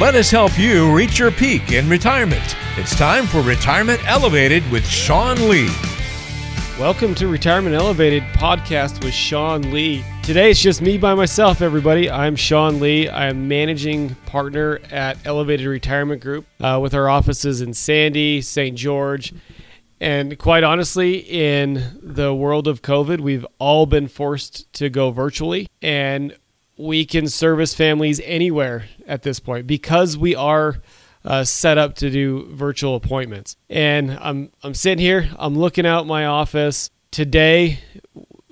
Let us help you reach your peak in retirement. It's time for Retirement Elevated with Sean Lee. Welcome to Retirement Elevated podcast with Sean Lee. Today it's just me by myself, everybody. I'm Sean Lee. I am managing partner at Elevated Retirement Group uh, with our offices in Sandy, St. George. And quite honestly, in the world of COVID, we've all been forced to go virtually. And we can service families anywhere at this point because we are uh, set up to do virtual appointments. And I'm I'm sitting here, I'm looking out my office today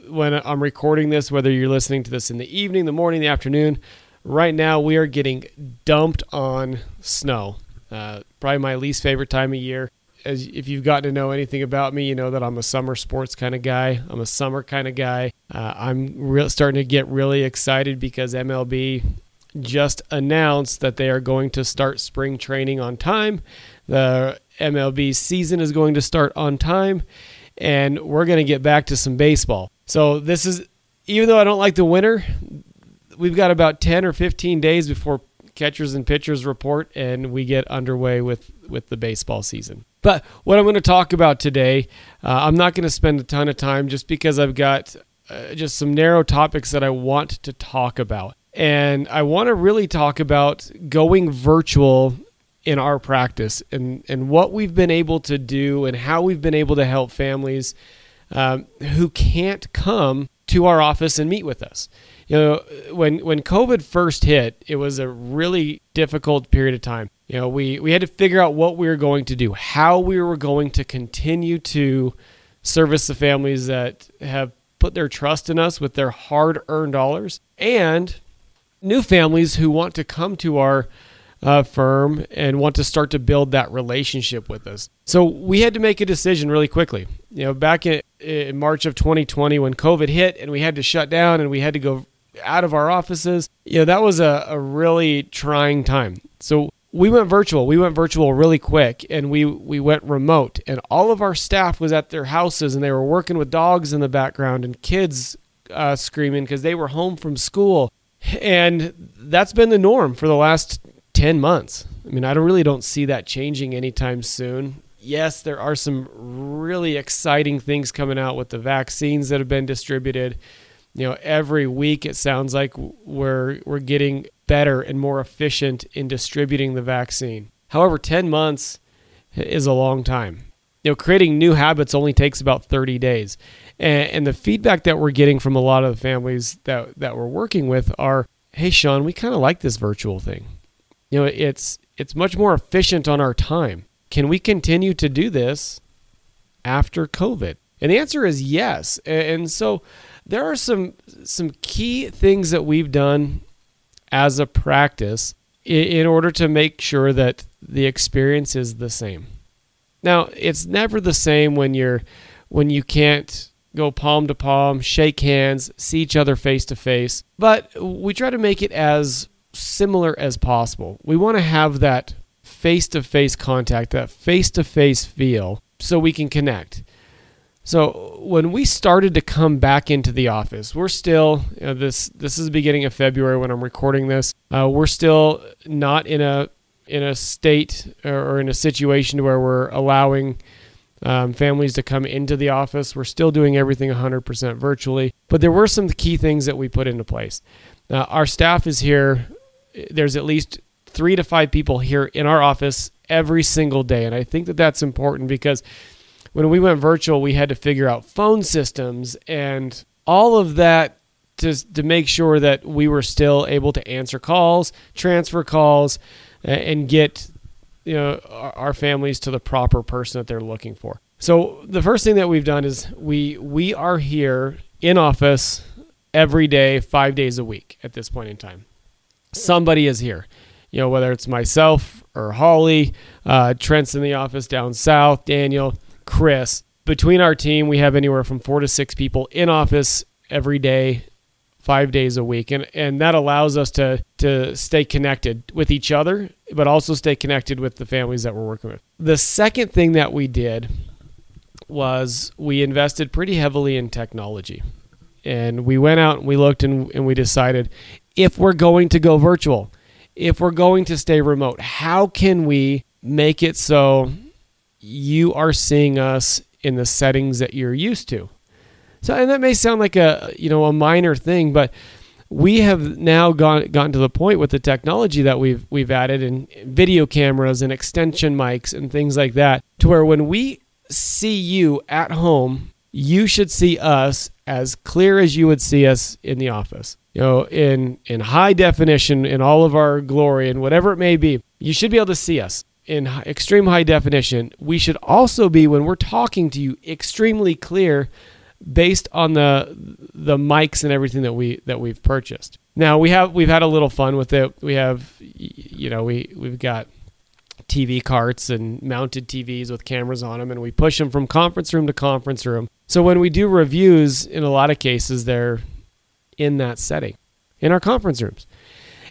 when I'm recording this. Whether you're listening to this in the evening, the morning, the afternoon, right now we are getting dumped on snow. Uh, probably my least favorite time of year as if you've gotten to know anything about me, you know that I'm a summer sports kind of guy. I'm a summer kind of guy. Uh, I'm re- starting to get really excited because MLB just announced that they are going to start spring training on time. The MLB season is going to start on time, and we're going to get back to some baseball. So this is, even though I don't like the winter, we've got about 10 or 15 days before catchers and pitchers report and we get underway with with the baseball season but what I'm going to talk about today, uh, I'm not going to spend a ton of time just because I've got uh, just some narrow topics that I want to talk about. And I want to really talk about going virtual in our practice and, and what we've been able to do and how we've been able to help families um, who can't come to our office and meet with us. You know, when when COVID first hit, it was a really difficult period of time. You know, we, we had to figure out what we were going to do, how we were going to continue to service the families that have put their trust in us with their hard earned dollars, and new families who want to come to our uh, firm and want to start to build that relationship with us. So we had to make a decision really quickly. You know, back in, in March of 2020 when COVID hit and we had to shut down and we had to go out of our offices, you know, that was a, a really trying time. So we went virtual. We went virtual really quick and we we went remote and all of our staff was at their houses and they were working with dogs in the background and kids uh, screaming because they were home from school. And that's been the norm for the last 10 months. I mean, I don't, really don't see that changing anytime soon. Yes, there are some really exciting things coming out with the vaccines that have been distributed. You know, every week it sounds like we're we're getting better and more efficient in distributing the vaccine. However, 10 months is a long time. You know, creating new habits only takes about 30 days. And, and the feedback that we're getting from a lot of the families that, that we're working with are, hey, Sean, we kind of like this virtual thing. You know, it's it's much more efficient on our time. Can we continue to do this after COVID? And the answer is yes. And so there are some some key things that we've done as a practice in order to make sure that the experience is the same. Now, it's never the same when you're when you can't go palm to palm, shake hands, see each other face to face, but we try to make it as similar as possible. We want to have that face to face contact, that face to face feel so we can connect. So when we started to come back into the office, we're still you know, this. This is the beginning of February when I'm recording this. Uh, we're still not in a in a state or in a situation where we're allowing um, families to come into the office. We're still doing everything 100% virtually, but there were some key things that we put into place. Uh, our staff is here. There's at least three to five people here in our office every single day, and I think that that's important because when we went virtual, we had to figure out phone systems and all of that to, to make sure that we were still able to answer calls, transfer calls, and get you know our families to the proper person that they're looking for. So the first thing that we've done is we we are here in office every day, five days a week at this point in time. Somebody is here, you know, whether it's myself or Holly, uh, Trent's in the office down south, Daniel. Chris. Between our team, we have anywhere from four to six people in office every day, five days a week. And, and that allows us to, to stay connected with each other, but also stay connected with the families that we're working with. The second thing that we did was we invested pretty heavily in technology. And we went out and we looked and, and we decided if we're going to go virtual, if we're going to stay remote, how can we make it so you are seeing us in the settings that you're used to? So, and that may sound like a you know a minor thing, but we have now gone gotten to the point with the technology that we've we've added and video cameras and extension mics and things like that, to where when we see you at home, you should see us as clear as you would see us in the office. You know, in in high definition, in all of our glory, and whatever it may be, you should be able to see us in extreme high definition. We should also be when we're talking to you extremely clear based on the the mics and everything that we that we've purchased. Now we have we've had a little fun with it. We have you know we we've got TV carts and mounted TVs with cameras on them, and we push them from conference room to conference room. So when we do reviews, in a lot of cases, they're in that setting, in our conference rooms.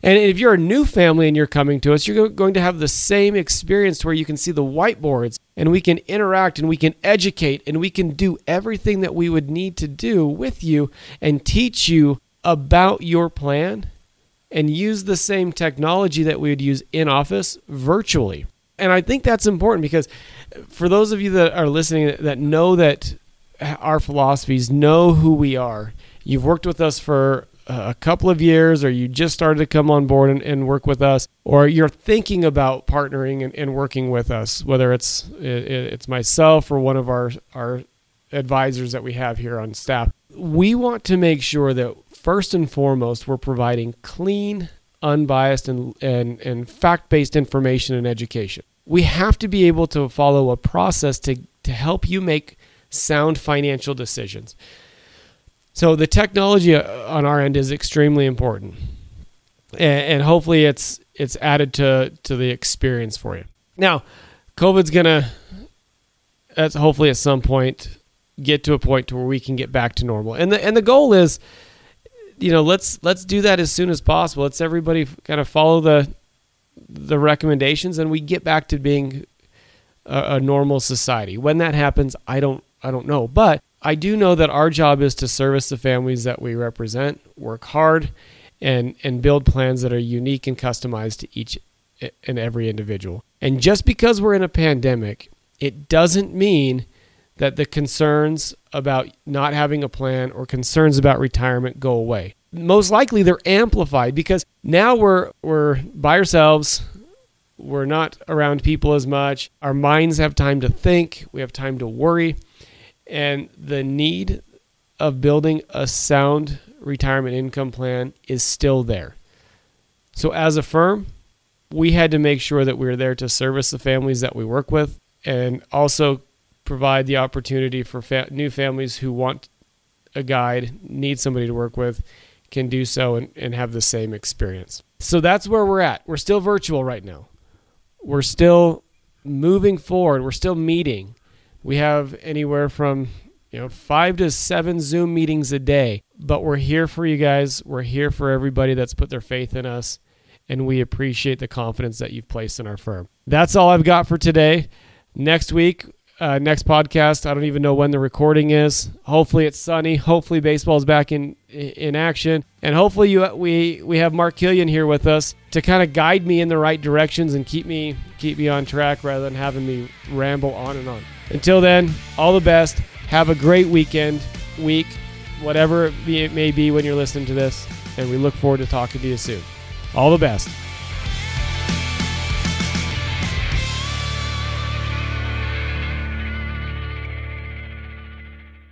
And if you're a new family and you're coming to us, you're going to have the same experience where you can see the whiteboards and we can interact and we can educate and we can do everything that we would need to do with you and teach you about your plan and use the same technology that we would use in office virtually. And I think that's important because for those of you that are listening that know that our philosophies, know who we are, you've worked with us for a couple of years or you just started to come on board and, and work with us or you're thinking about partnering and, and working with us whether it's it, it's myself or one of our our advisors that we have here on staff. We want to make sure that first and foremost we're providing clean unbiased and and, and fact-based information and education. We have to be able to follow a process to to help you make sound financial decisions so the technology uh, on our end is extremely important, and, hopefully it's it's added to to the experience for you. Now, COVID's gonna, that's hopefully at some point get to a point to where we can get back to normal, and the and the goal is, you know, let's let's do that as soon as possible. Let's everybody kind of follow the the recommendations, and we get back to being a, a normal society. When that happens, I don't I don't know, but I do know that our job is to service the families that we represent, work hard, and and build plans that are unique and customized to each and every individual. And just because we're in a pandemic, it doesn't mean that the concerns about not having a plan or concerns about retirement go away. Most likely they're amplified because now we're we're by ourselves. We're not around people as much. Our minds have time to think, we have time to worry and the need of building a sound retirement income plan is still there. So, as a firm, we had to make sure that we were there to service the families that we work with and also provide the opportunity for fa- new families who want a guide, need somebody to work with, can do so and, and have the same experience. So, that's where we're at. We're still virtual right now. We're still moving forward, we're still meeting we have anywhere from you know five to seven Zoom meetings a day. But we're here for you guys. We're here for everybody that's put their faith in us, and we appreciate the confidence that you've placed in our firm. That's all I've got for today. Next week, uh, next podcast. I don't even know when the recording is. Hopefully it's sunny. Hopefully baseball's back in in action, and hopefully you we we have Mark Killian here with us to kind of guide me in the right directions and keep me keep me on track rather than having me ramble on and on. Until then, all the best. Have a great weekend, week, whatever it may be when you're listening to this. And we look forward to talking to you soon. All the best.